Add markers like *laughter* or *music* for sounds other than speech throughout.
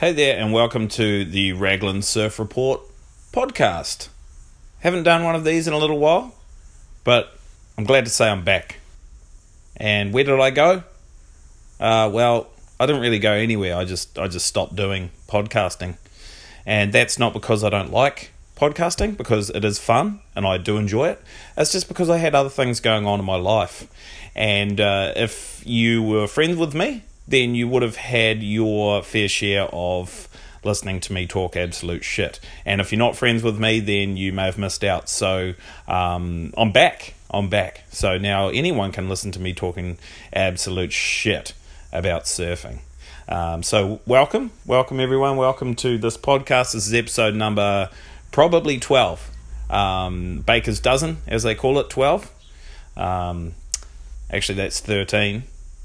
Hey there, and welcome to the Raglan Surf Report podcast. Haven't done one of these in a little while, but I'm glad to say I'm back. And where did I go? Uh, well, I didn't really go anywhere. I just I just stopped doing podcasting, and that's not because I don't like podcasting, because it is fun and I do enjoy it. It's just because I had other things going on in my life, and uh, if you were friends with me then you would have had your fair share of listening to me talk absolute shit. And if you're not friends with me, then you may have missed out. So um, I'm back. I'm back. So now anyone can listen to me talking absolute shit about surfing. Um, so welcome, welcome everyone. Welcome to this podcast. This is episode number probably 12. Um, Baker's dozen, as they call it, 12. Um, actually, that's 13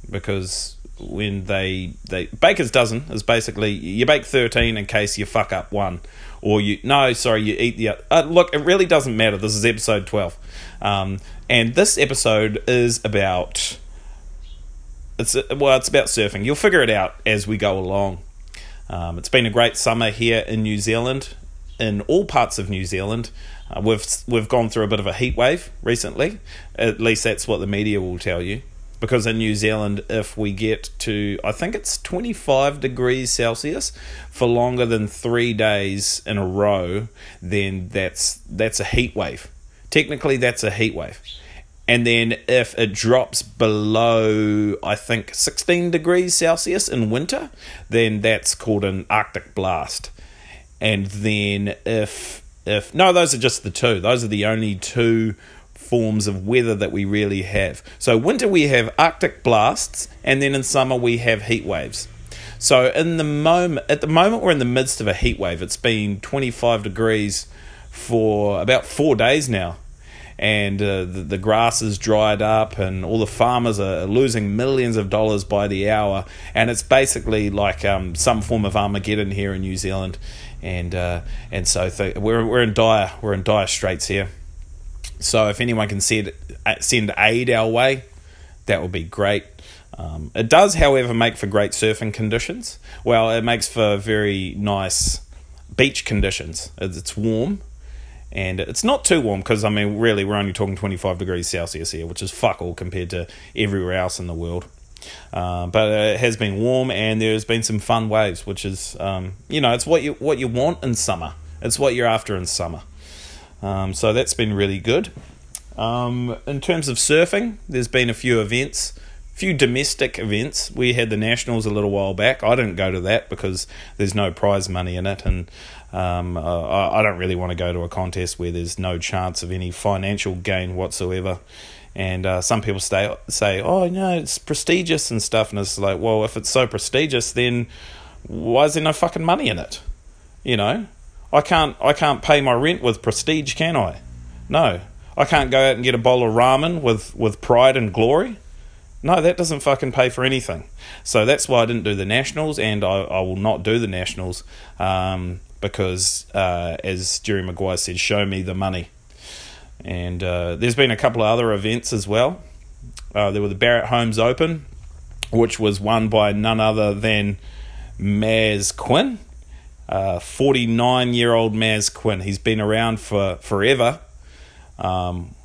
because when they they baker's dozen is basically you bake 13 in case you fuck up one or you no sorry you eat the uh, look it really doesn't matter this is episode 12 um, and this episode is about it's well it's about surfing. You'll figure it out as we go along. Um, it's been a great summer here in New Zealand in all parts of New Zealand. Uh, we've we've gone through a bit of a heat wave recently. At least that's what the media will tell you because in New Zealand, if we get to, I think it's 25 degrees Celsius for longer than three days in a row, then that's that's a heat wave. Technically, that's a heat wave. And then if it drops below, I think 16 degrees Celsius in winter, then that's called an Arctic blast. And then if if no, those are just the two. Those are the only two forms of weather that we really have. So winter we have arctic blasts and then in summer we have heat waves. So in the moment at the moment we're in the midst of a heat wave. It's been 25 degrees for about 4 days now. And uh, the, the grass is dried up, and all the farmers are losing millions of dollars by the hour. And it's basically like um, some form of Armageddon here in New Zealand, and uh, and so th- we're we're in dire we're in dire straits here. So if anyone can send send aid our way, that would be great. Um, it does, however, make for great surfing conditions. Well, it makes for very nice beach conditions. It's warm, and it's not too warm because I mean, really, we're only talking 25 degrees Celsius here, which is fuck all compared to everywhere else in the world. Uh, but it has been warm, and there's been some fun waves, which is, um, you know, it's what you what you want in summer. It's what you're after in summer. Um, so that's been really good. Um, in terms of surfing, there's been a few events, a few domestic events. We had the Nationals a little while back. I didn't go to that because there's no prize money in it, and um, uh, I don't really want to go to a contest where there's no chance of any financial gain whatsoever. And uh, some people say, say, oh, no, it's prestigious and stuff. And it's like, well, if it's so prestigious, then why is there no fucking money in it? You know, I can't I can't pay my rent with prestige, can I? No. I can't go out and get a bowl of ramen with, with pride and glory. No, that doesn't fucking pay for anything. So that's why I didn't do the Nationals, and I, I will not do the Nationals um, because, uh, as Jerry Maguire said, show me the money. And uh, there's been a couple of other events as well. Uh, there were the Barrett Homes Open, which was won by none other than Maz Quinn. 49 year old Maz Quinn. He's been around for forever. Um,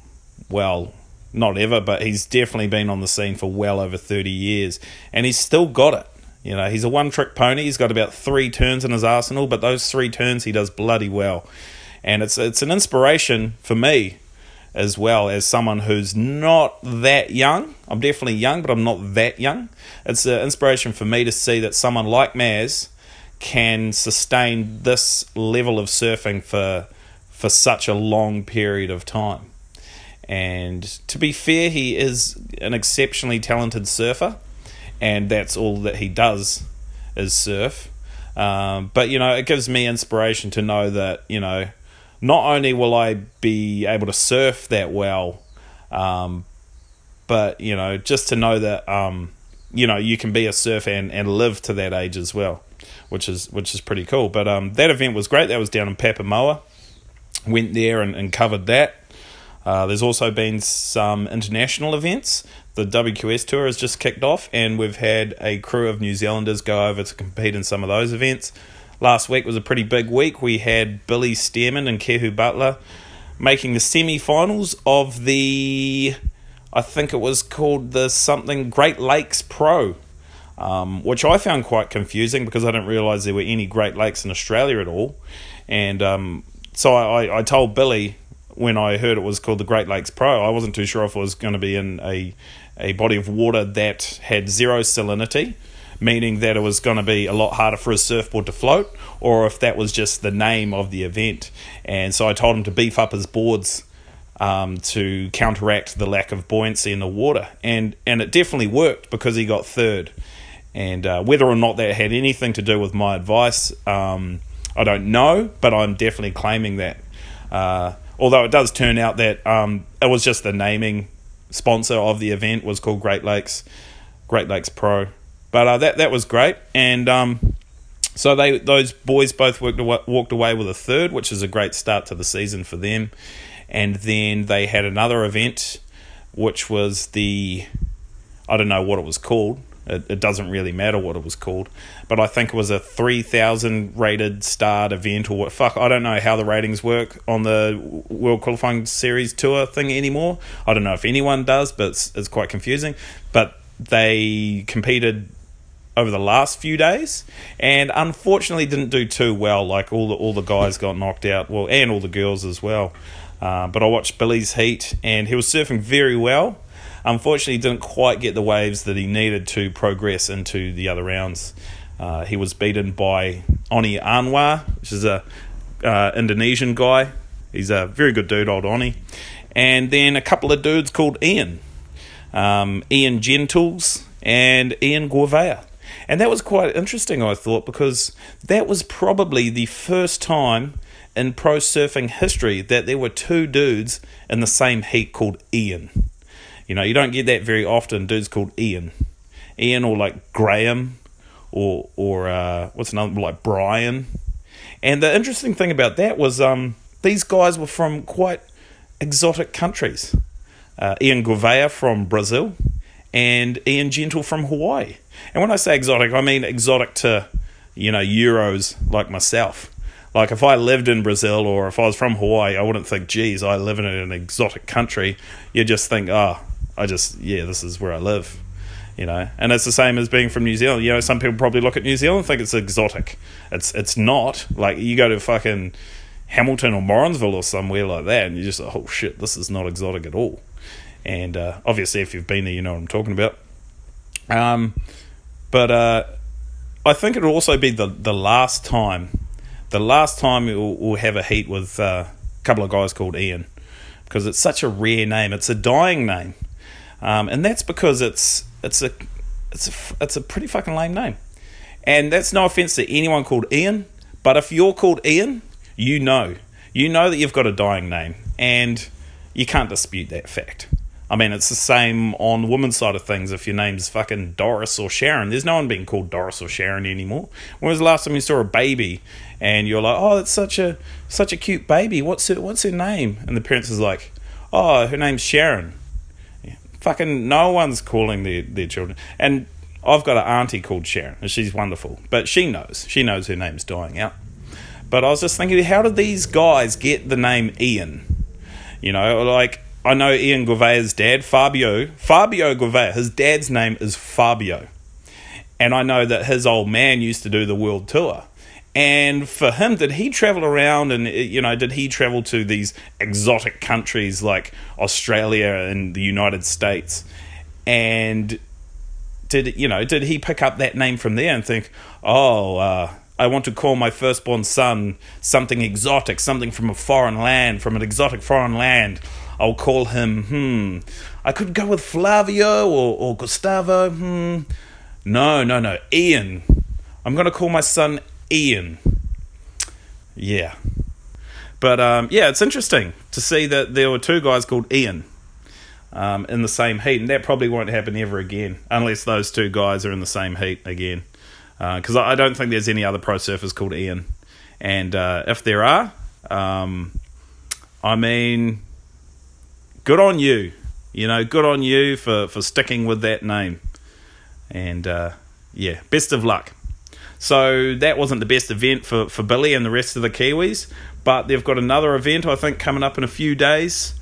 well, not ever, but he's definitely been on the scene for well over 30 years. And he's still got it. You know, he's a one trick pony. He's got about three turns in his arsenal, but those three turns he does bloody well. And it's it's an inspiration for me as well as someone who's not that young. I'm definitely young, but I'm not that young. It's an inspiration for me to see that someone like Maz can sustain this level of surfing for for such a long period of time. And to be fair, he is an exceptionally talented surfer, and that's all that he does is surf. Um, but you know, it gives me inspiration to know that you know, not only will I be able to surf that well, um, but you know, just to know that um, you know you can be a surfer and, and live to that age as well which is which is pretty cool. But um, that event was great. That was down in Papamoa. Went there and, and covered that. Uh, there's also been some international events. the WQS tour has just kicked off, and we've had a crew of New Zealanders go over to compete in some of those events. Last week was a pretty big week. We had Billy Stairmand and Kehu Butler making the semi finals of the, I think it was called the something Great Lakes Pro. Um, which I found quite confusing because I didn't realise there were any Great Lakes in Australia at all. And um, so I, I told Billy when I heard it was called the Great Lakes Pro, I wasn't too sure if it was going to be in a, a body of water that had zero salinity, meaning that it was going to be a lot harder for a surfboard to float, or if that was just the name of the event. And so I told him to beef up his boards um, to counteract the lack of buoyancy in the water. And, and it definitely worked because he got third. And uh, whether or not that had anything to do with my advice, um, I don't know, but I'm definitely claiming that. Uh, although it does turn out that um, it was just the naming sponsor of the event was called Great Lakes, Great Lakes Pro. But uh, that that was great, and um, so they those boys both worked walked away with a third, which is a great start to the season for them. And then they had another event, which was the I don't know what it was called. It, it doesn't really matter what it was called, but I think it was a three thousand rated starred event or what. Fuck, I don't know how the ratings work on the World Qualifying Series Tour thing anymore. I don't know if anyone does, but it's, it's quite confusing. But they competed over the last few days, and unfortunately didn't do too well. Like all the all the guys got knocked out, well, and all the girls as well. Uh, but I watched Billy's heat, and he was surfing very well. Unfortunately, didn't quite get the waves that he needed to progress into the other rounds. Uh, he was beaten by Oney Anwar, which is a uh, Indonesian guy. He's a very good dude, old Oney. And then a couple of dudes called Ian, um, Ian Gentles and Ian Gouveia. And that was quite interesting, I thought, because that was probably the first time in pro surfing history that there were two dudes in the same heat called Ian. You know, you don't get that very often. Dudes called Ian, Ian, or like Graham, or or uh, what's another like Brian. And the interesting thing about that was um, these guys were from quite exotic countries. Uh, Ian Gouveia from Brazil, and Ian Gentil from Hawaii. And when I say exotic, I mean exotic to you know Euros like myself. Like if I lived in Brazil or if I was from Hawaii, I wouldn't think, geez, I live in an exotic country. You just think, oh, I just yeah, this is where I live. You know, and it's the same as being from New Zealand. You know, some people probably look at New Zealand and think it's exotic. It's it's not. Like you go to fucking Hamilton or Morrinsville or somewhere like that, and you're just like, oh shit, this is not exotic at all. And uh, obviously, if you've been there, you know what I'm talking about. Um, but uh, I think it'll also be the the last time, the last time we'll, we'll have a heat with uh, a couple of guys called Ian, because it's such a rare name. It's a dying name um, and that's because it's it's a it's a it's a pretty fucking lame name, and that's no offense to anyone called Ian, but if you're called Ian, you know you know that you've got a dying name, and you can't dispute that fact. I mean, it's the same on the woman's side of things. If your name's fucking Doris or Sharon, there's no one being called Doris or Sharon anymore. When was the last time you saw a baby and you're like, "Oh, that's such a such a cute baby. What's her What's her name?" And the parents is like, "Oh, her name's Sharon." Fucking no one's calling their, their children. And I've got an auntie called Sharon, and she's wonderful. But she knows. She knows her name's dying out. But I was just thinking, how did these guys get the name Ian? You know, like I know Ian Gouveia's dad, Fabio. Fabio Gouveia, his dad's name is Fabio. And I know that his old man used to do the world tour. And for him, did he travel around and, you know, did he travel to these exotic countries like Australia and the United States? And did, you know, did he pick up that name from there and think, oh, uh, I want to call my firstborn son something exotic, something from a foreign land, from an exotic foreign land. I'll call him, hmm, I could go with Flavio or, or Gustavo, hmm. No, no, no, Ian. I'm going to call my son Ian. Yeah. But um, yeah, it's interesting to see that there were two guys called Ian um, in the same heat, and that probably won't happen ever again unless those two guys are in the same heat again. Because uh, I don't think there's any other pro surfers called Ian, and uh, if there are, um, I mean, good on you. You know, good on you for, for sticking with that name. And uh, yeah, best of luck. So that wasn't the best event for, for Billy and the rest of the Kiwis, but they've got another event I think coming up in a few days.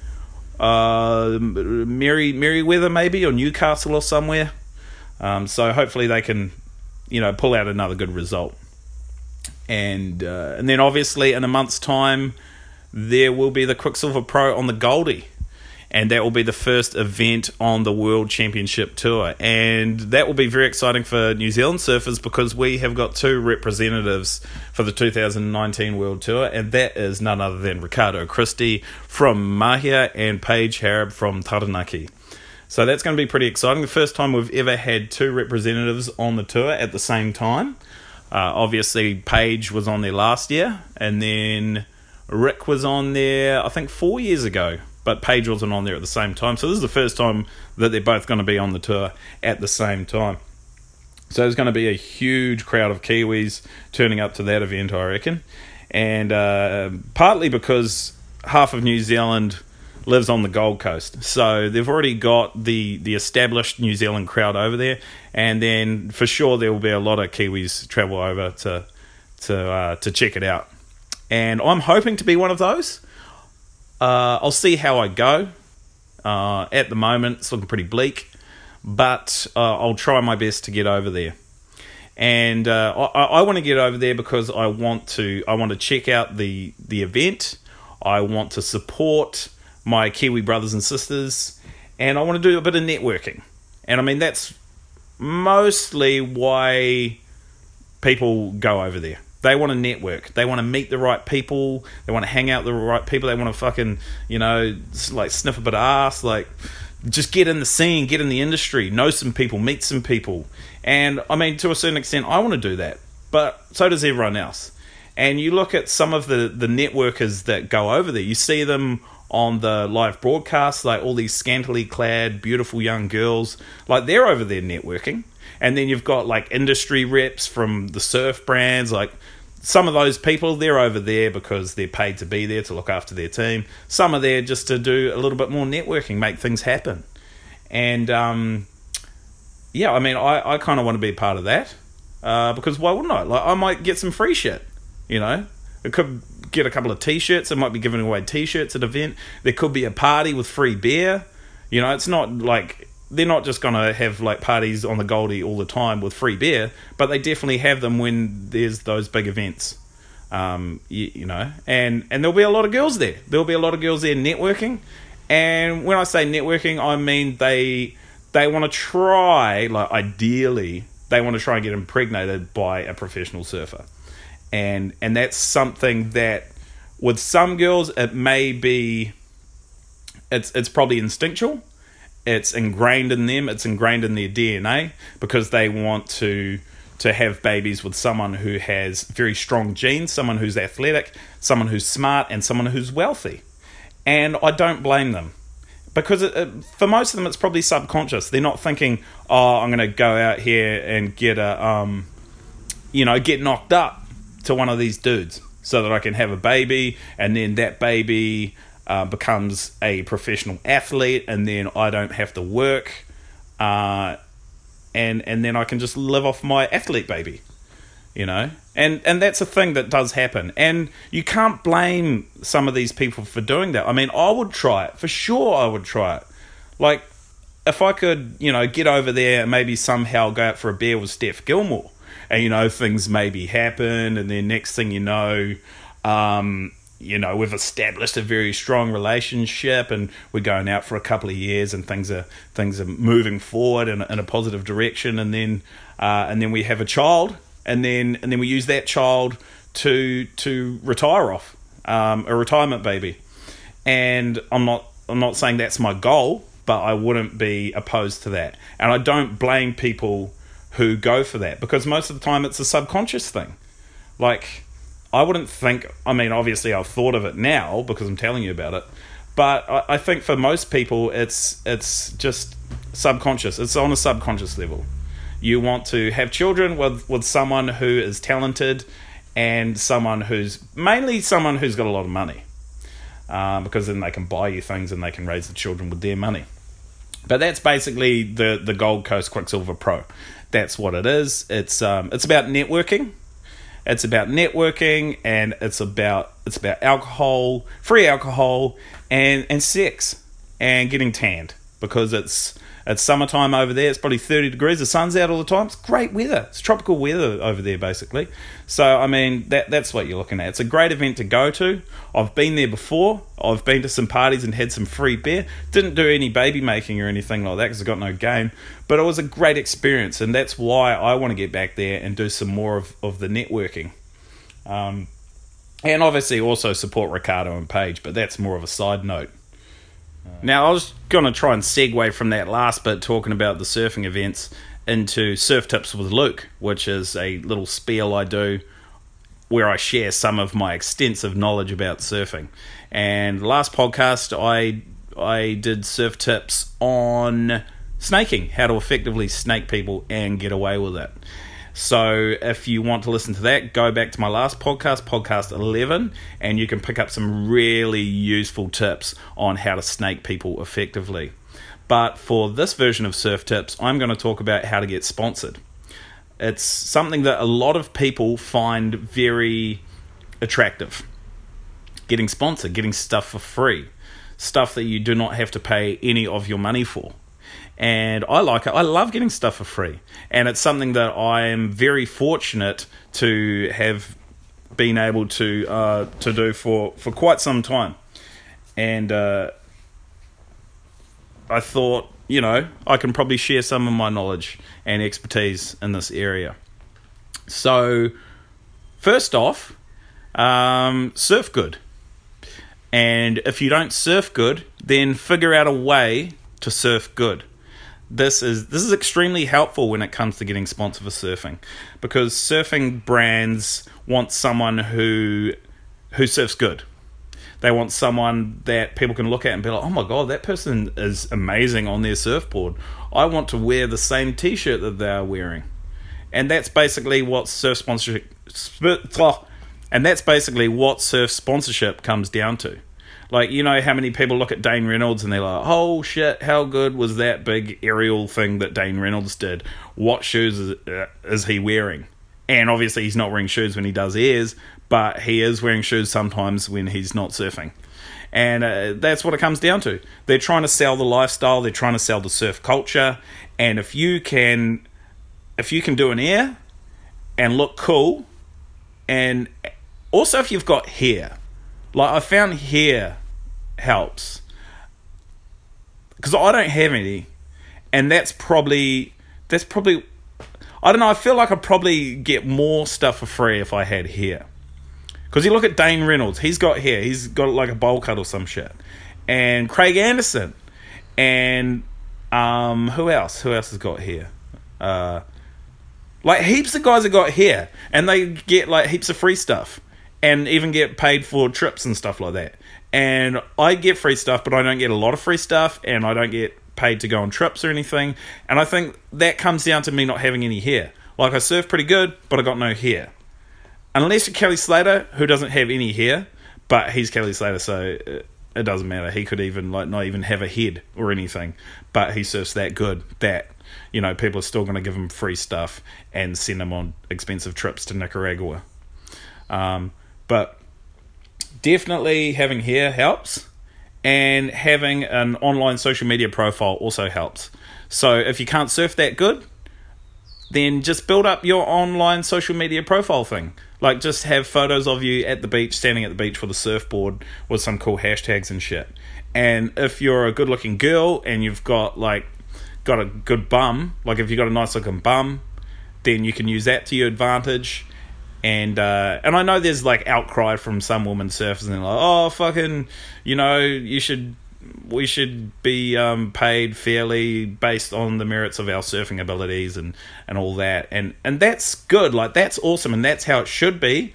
Uh, Mary Merewether maybe or Newcastle or somewhere. Um, so hopefully they can, you know, pull out another good result. And uh, and then obviously in a month's time there will be the Quiksilver Pro on the Goldie and that will be the first event on the World Championship Tour. And that will be very exciting for New Zealand surfers because we have got two representatives for the 2019 World Tour, and that is none other than Ricardo Christie from Mahia and Paige Hareb from Taranaki. So that's going to be pretty exciting. The first time we've ever had two representatives on the tour at the same time. Uh, obviously, Paige was on there last year, and then Rick was on there, I think, four years ago but Paige wasn't on there at the same time. So this is the first time that they're both going to be on the tour at the same time. So there's going to be a huge crowd of Kiwis turning up to that event, I reckon. And uh, partly because half of New Zealand lives on the Gold Coast. So they've already got the, the established New Zealand crowd over there. And then for sure there will be a lot of Kiwis travel over to to uh, to check it out. And I'm hoping to be one of those. Uh, I'll see how I go. Uh, at the moment, it's looking pretty bleak, but uh, I'll try my best to get over there. And uh, I, I want to get over there because I want to. I want to check out the the event. I want to support my Kiwi brothers and sisters, and I want to do a bit of networking. And I mean that's mostly why people go over there. They want to network. They want to meet the right people. They want to hang out with the right people. They want to fucking, you know, like sniff a bit of ass. Like, just get in the scene, get in the industry, know some people, meet some people. And I mean, to a certain extent, I want to do that. But so does everyone else. And you look at some of the, the networkers that go over there, you see them on the live broadcast, like all these scantily clad, beautiful young girls, like they're over there networking. And then you've got like industry reps from the surf brands, like some of those people they're over there because they're paid to be there to look after their team. Some are there just to do a little bit more networking, make things happen. And um, yeah, I mean, I, I kind of want to be part of that uh, because why wouldn't I? Like, I might get some free shit. You know, it could get a couple of t-shirts. I might be giving away t-shirts at event. There could be a party with free beer. You know, it's not like they're not just going to have like parties on the Goldie all the time with free beer, but they definitely have them when there's those big events. Um, you, you, know, and and there'll be a lot of girls there. There'll be a lot of girls there networking, and when I say networking, I mean they they want to try, like ideally, they want to try and get impregnated by a professional surfer, and and that's something that with some girls it may be it's it's probably instinctual it's ingrained in them it's ingrained in their dna because they want to to have babies with someone who has very strong genes someone who's athletic someone who's smart and someone who's wealthy. And i don't blame them because it, it, for most of them it's probably subconscious. They're not thinking oh i'm going to go out here and get a um you know get knocked up to one of these dudes so that i can have a baby and then that baby uh, becomes a professional athlete, and then I don't have to work, uh, and and then I can just live off my athlete baby, you know. And and that's a thing that does happen, and you can't blame some of these people for doing that. I mean, I would try it for sure. I would try it, like if I could, you know, get over there and maybe somehow go out for a beer with Steph Gilmore, and you know things maybe happen, and then next thing you know. Um, you know we've established a very strong relationship and we're going out for a couple of years and things are things are moving forward in, in a positive direction. And then uh, and then we have a child and then and then we use that child to to retire off um, a retirement baby. And I'm not I'm not saying that's my goal but I wouldn't be opposed to that. And I don't blame people who go for that because most of the time it's a subconscious thing. Like I wouldn't think. I mean, obviously, I've thought of it now because I'm telling you about it. But I, I think for most people, it's it's just subconscious. It's on a subconscious level. You want to have children with with someone who is talented and someone who's mainly someone who's got a lot of money, um, because then they can buy you things and they can raise the children with their money. But that's basically the the Gold Coast Quiksilver Pro. That's what it is. It's um it's about networking. It's about networking and it's about it's about alcohol, free alcohol and and sex and getting tanned because it's it's summertime over there. It's probably 30 degrees. The sun's out all the time. It's great weather. It's tropical weather over there, basically. So, I mean, that that's what you're looking at. It's a great event to go to. I've been there before. I've been to some parties and had some free beer. Didn't do any baby making or anything like that because I got no game. But it was a great experience, and that's why I want to get back there and do some more of, of the networking. Um, and obviously also support Ricardo and Paige, but that's more of a side note. Now, I was going to try and segue from that last bit, talking about the surfing events, into Surf Tips with Luke, which is a little spiel I do where I share some of my extensive knowledge about surfing. And last podcast, I I did surf tips on snaking, how to effectively snake people and get away with it. So if you want to listen to that, go back to my last podcast, podcast 11, and you can pick up some really useful tips on how to snake people effectively. But for this version of Surf Tips, I'm going to talk about how to get sponsored. It's something that a lot of people find very attractive. Getting sponsored, getting stuff for free, stuff that you do not have to pay any of your money for and I like it. I love getting stuff for free, and it's something that I am very fortunate to have been able to uh, to do for for quite some time, and uh, I thought you know I can probably share some of my knowledge and expertise in this area. So, first off, um, surf good. And if you don't surf good, then figure out a way to surf good this is this is extremely helpful when it comes to getting sponsored for surfing because surfing brands want someone who who surfs good. They want someone that people can look at and be like oh my god that person is amazing on their surfboard. I want to wear the same t-shirt that they are wearing. And that's basically what surf sponsorship and that's basically what surf sponsorship comes down to like, you know how many people look at Dane Reynolds and they're like, oh shit, how good was that big aerial thing that Dane Reynolds did? What shoes is, uh, is he wearing? And obviously, he's not wearing shoes when he does airs, but he is wearing shoes sometimes when he's not surfing. And uh, that's what it comes down to. They're trying to sell the lifestyle, they're trying to sell the surf culture. And if you can, if you can do an air and look cool, and also if you've got hair, like I found hair helps because I don't have any, and that's probably that's probably I don't know. I feel like I'd probably get more stuff for free if I had hair. Because you look at Dane Reynolds, he's got hair. He's got like a bowl cut or some shit. And Craig Anderson. And um, who else? Who else has got hair? Uh, like heaps of guys have got hair. And they get like heaps of free stuff and even get paid for trips and stuff like that. And I get free stuff, but I don't get a lot of free stuff, and I don't get paid to go on trips or anything. And I think that comes down to me not having any hair. Like I surf pretty good, but I got no hair. Unless you're Kelly Slater, who doesn't have any hair, but he's Kelly Slater, so it doesn't matter. He could even like not even have a head or anything, but he surfs that good that you know people are still going to give him free stuff and send him on expensive trips to Nicaragua. Um, but definitely having hair helps, and having an online social media profile also helps. So if you can't surf that good, then just build up your online social media profile thing. Like just have photos of you at the beach, standing at the beach with a surfboard with some cool hashtags and shit. And if you're a good looking girl and you've got like got a good bum, like if you've got a nice looking bum, then you can use that to your advantage and uh, and I know there's like outcry from some women surfers and they're like, oh fucking, you know, you should we should be um, paid fairly based on the merits of our surfing abilities and and all that, and and that's good, like that's awesome, and that's how it should be.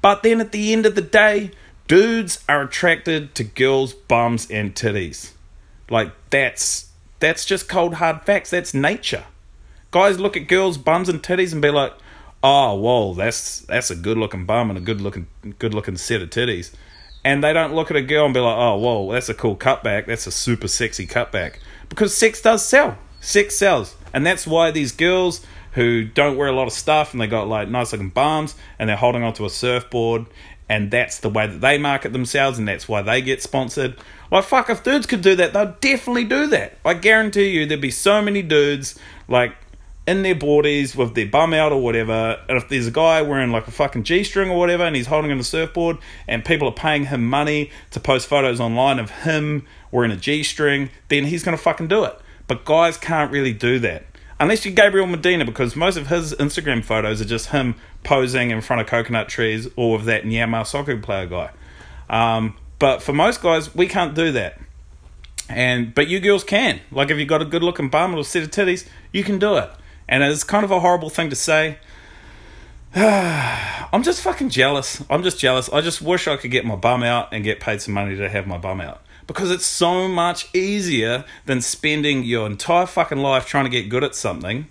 But then at the end of the day, dudes are attracted to girls' bums and titties, like that's that's just cold hard facts. That's nature. Guys look at girls' bums and titties and be like, oh whoa that's that's a good looking bum and a good looking good looking set of titties and they don't look at a girl and be like oh whoa that's a cool cutback that's a super sexy cutback because sex does sell. Sex sells, and that's why these girls who don't wear a lot of stuff and they got like nice looking bums and they're holding onto a surfboard and that's the way that they market themselves and that's why they get sponsored. Like fuck, if dudes could do that, they'd definitely do that. I guarantee you, there'd be so many dudes like in their boardies with their bum out or whatever. And if there's a guy wearing like a fucking G string or whatever and he's holding on a surfboard and people are paying him money to post photos online of him wearing a G string, then he's gonna fucking do it. But guys can't really do that. Unless you're Gabriel Medina, because most of his Instagram photos are just him posing in front of coconut trees or with that Neymar soccer player guy. Um, but for most guys, we can't do that. And but you girls can. Like if you've got a good looking bum or a set of titties, you can do it. And it's kind of a horrible thing to say. *sighs* I'm just fucking jealous. I'm just jealous. I just wish I could get my bum out and get paid some money to have my bum out because it's so much easier than spending your entire fucking life trying to get good at something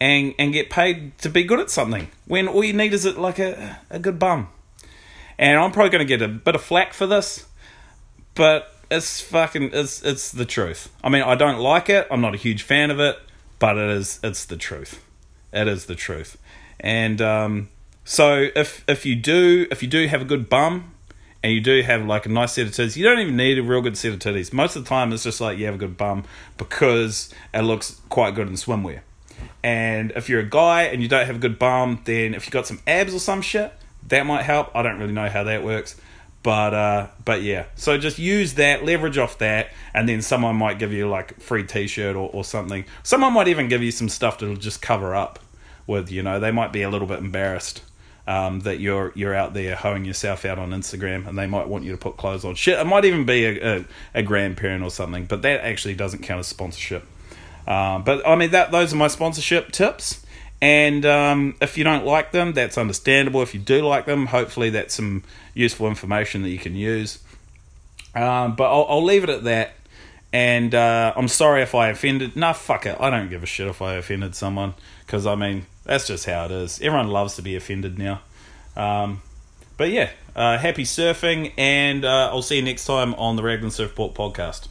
and and get paid to be good at something when all you need is like a, a good bum. And I'm probably going to get a bit of flack for this, but it's fucking it's it's the truth. I mean, I don't like it. I'm not a huge fan of it, but it is it's the truth. It is the truth. And um, so if if you do if you do have a good bum and you do have like a nice set of titties, you don't even need a real good set of titties. Most of the time, it's just like you have a good bum because it looks quite good in swimwear. And if you're a guy and you don't have a good bum, then if you got some abs or some shit, that might help. I don't really know how that works. But uh, but yeah, so just use that, leverage off that, and then someone might give you like free T-shirt or, or something. Someone might even give you some stuff that'll just cover up with. You know, they might be a little bit embarrassed um, that you're you're out there hoeing yourself out on Instagram, and they might want you to put clothes on. Shit, it might even be a, a, a grandparent or something, but that actually doesn't count as sponsorship. Um, but I mean, that those are my sponsorship tips. And um, if you don't like them, that's understandable. If you do like them, hopefully that's some useful information that you can use. Um, but I'll, I'll, leave it at that. And uh, I'm sorry if I offended. Nah, fuck it. I don't give a shit if I offended someone. Because, I mean, that's just how it is. Everyone loves to be offended now. Um, but yeah, uh, happy surfing, and uh, I'll see you next time on the Raglan Surf Report podcast.